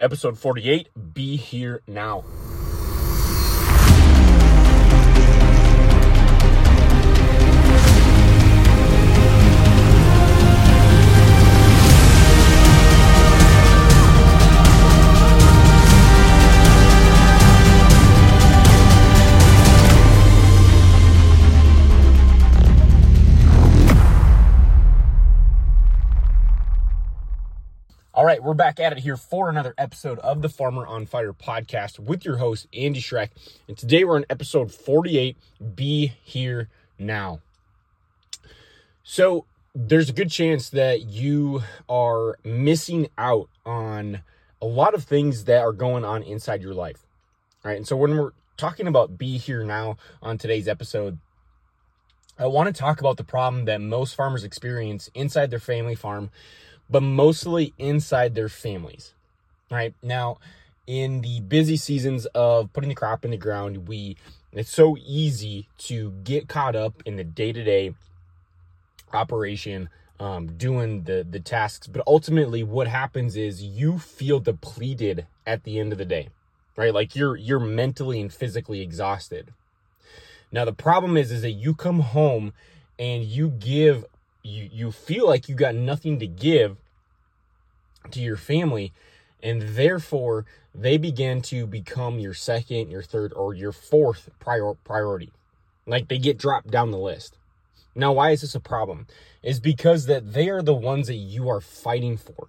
episode 48 Be Here Now. We're back at it here for another episode of the Farmer on Fire podcast with your host, Andy Schreck. And today we're on episode 48 Be Here Now. So, there's a good chance that you are missing out on a lot of things that are going on inside your life. All right, and so when we're talking about Be Here Now on today's episode, I want to talk about the problem that most farmers experience inside their family farm but mostly inside their families. Right now, in the busy seasons of putting the crop in the ground, we it's so easy to get caught up in the day to day operation, um, doing the the tasks. But ultimately, what happens is you feel depleted at the end of the day, right? Like you're you're mentally and physically exhausted. Now the problem is is that you come home and you give you you feel like you got nothing to give to your family and therefore they begin to become your second your third or your fourth prior priority. Like they get dropped down the list. Now why is this a problem? Is because that they are the ones that you are fighting for.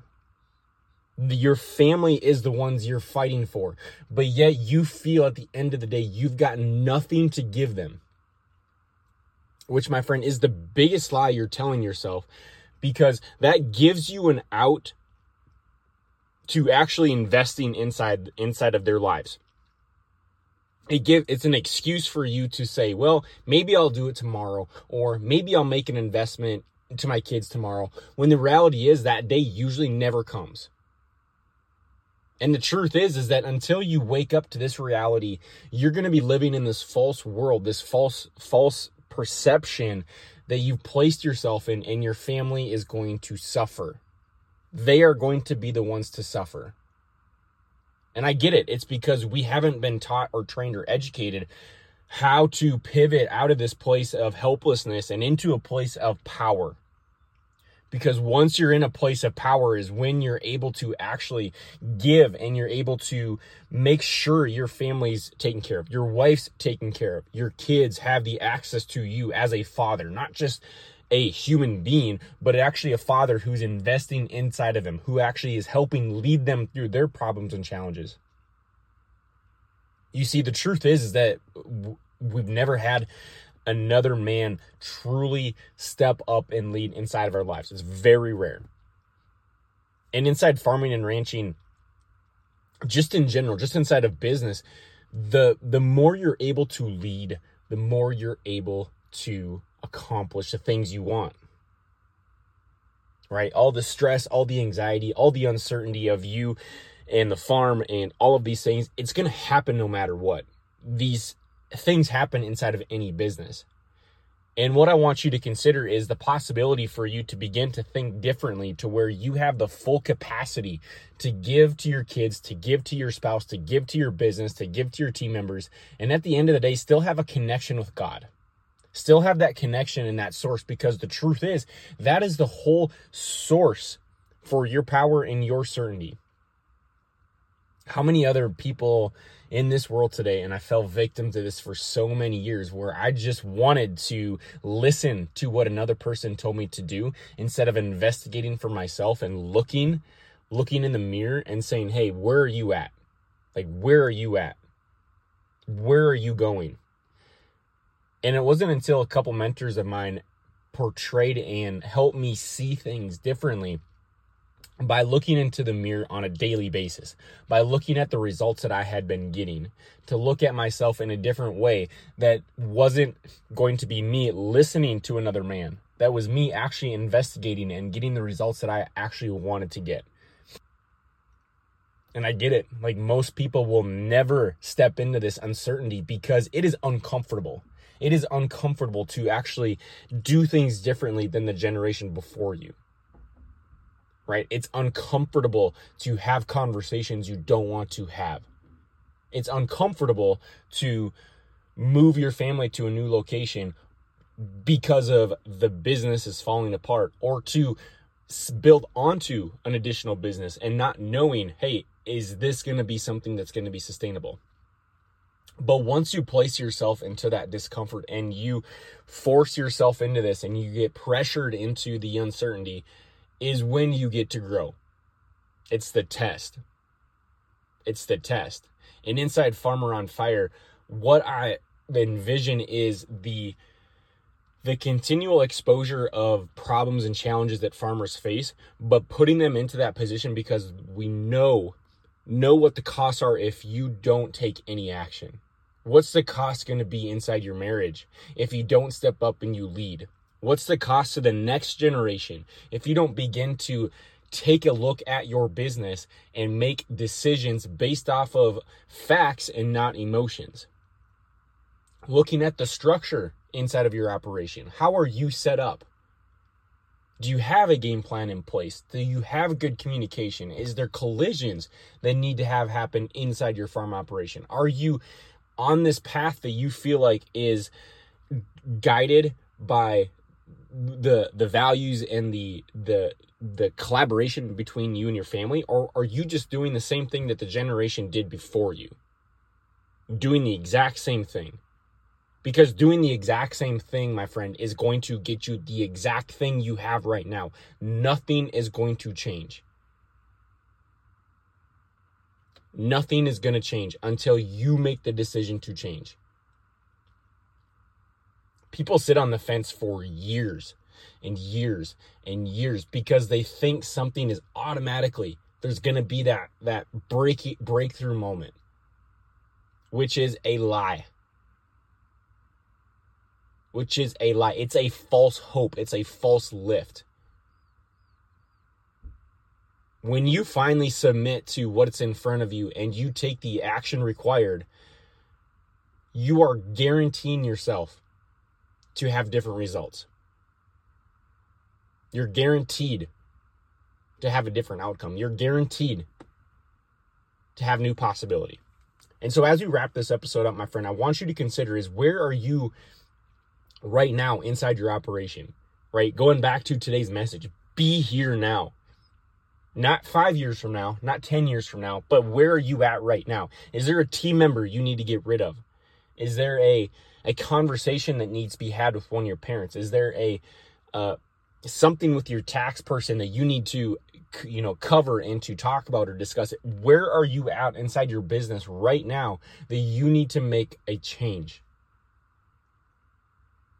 Your family is the ones you're fighting for but yet you feel at the end of the day you've got nothing to give them which, my friend, is the biggest lie you're telling yourself because that gives you an out to actually investing inside inside of their lives. It give it's an excuse for you to say, well, maybe I'll do it tomorrow or maybe I'll make an investment to my kids tomorrow when the reality is that day usually never comes. And the truth is is that until you wake up to this reality, you're going to be living in this false world, this false false perception that you've placed yourself in and your family is going to suffer. They are going to be the ones to suffer. And I get it. It's because we haven't been taught or trained or educated how to pivot out of this place of helplessness and into a place of power because once you're in a place of power is when you're able to actually give and you're able to make sure your family's taken care of your wife's taken care of your kids have the access to you as a father not just a human being but actually a father who's investing inside of them who actually is helping lead them through their problems and challenges. You see the truth is is that we've never had another man truly step up and lead inside of our lives. It's very rare. And inside farming and ranching, just in general, just inside of business, the the more you're able to lead, the more you're able to accomplish the things you want. Right? All the stress, all the anxiety, all the uncertainty of you and the farm and all of these things, it's going to happen no matter what. These things happen inside of any business. And what I want you to consider is the possibility for you to begin to think differently to where you have the full capacity to give to your kids, to give to your spouse, to give to your business, to give to your team members. And at the end of the day, still have a connection with God. Still have that connection and that source because the truth is that is the whole source for your power and your certainty. How many other people in this world today and I fell victim to this for so many years where I just wanted to listen to what another person told me to do instead of investigating for myself and looking looking in the mirror and saying, "Hey, where are you at? Like where are you at? Where are you going?" And it wasn't until a couple mentors of mine portrayed and helped me see things differently by looking into the mirror on a daily basis, by looking at the results that I had been getting, to look at myself in a different way that wasn't going to be me listening to another man. That was me actually investigating and getting the results that I actually wanted to get. And I get it. Like most people will never step into this uncertainty because it is uncomfortable. It is uncomfortable to actually do things differently than the generation before you right? It's uncomfortable to have conversations you don't want to have. It's uncomfortable to move your family to a new location because of the business is falling apart or to build onto an additional business and not knowing, hey, is this going to be something that's going to be sustainable? But once you place yourself into that discomfort and you force yourself into this and you get pressured into the uncertainty, is when you get to grow. It's the test. It's the test. And inside Farmer on Fire, what I envision is the the continual exposure of problems and challenges that farmers face, but putting them into that position because we know know what the costs are if you don't take any action. What's the cost going to be inside your marriage if you don't step up and you lead? What's the cost to the next generation if you don't begin to take a look at your business and make decisions based off of facts and not emotions? Looking at the structure inside of your operation. How are you set up? Do you have a game plan in place? Do you have good communication? Is there collisions that need to have happen inside your farm operation? Are you on this path that you feel like is guided by the the values and the the the collaboration between you and your family or are you just doing the same thing that the generation did before you? Doing the exact same thing. Because doing the exact same thing my friend is going to get you the exact thing you have right now. Nothing is going to change. Nothing is going to change until you make the decision to change people sit on the fence for years and years and years because they think something is automatically there's going to be that that break breakthrough moment which is a lie. Which is a lie. It's a false hope. It's a false lift. When you finally submit to what's in front of you and you take the action required you are guaranteeing yourself to have different results. You're guaranteed to have a different outcome. You're guaranteed to have new possibility. And so as we wrap this episode up, my friend, I want you to consider is where are you right now inside your operation? Right? Going back to today's message, be here now. Not five years from now, not 10 years from now, but where are you at right now? Is there a team member you need to get rid of? Is there a a conversation that needs to be had with one of your parents? Is there a uh, something with your tax person that you need to you know cover and to talk about or discuss it? Where are you at inside your business right now that you need to make a change?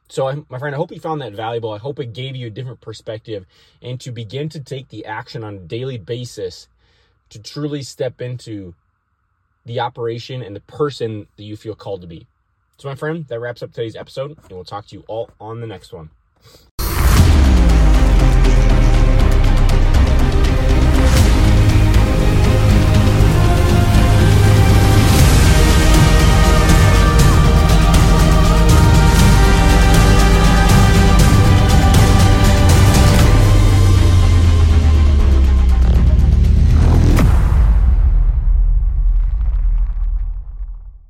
So, my friend, I hope you found that valuable. I hope it gave you a different perspective and to begin to take the action on a daily basis to truly step into the operation and the person that you feel called to be. So, my friend, that wraps up today's episode, and we'll talk to you all on the next one.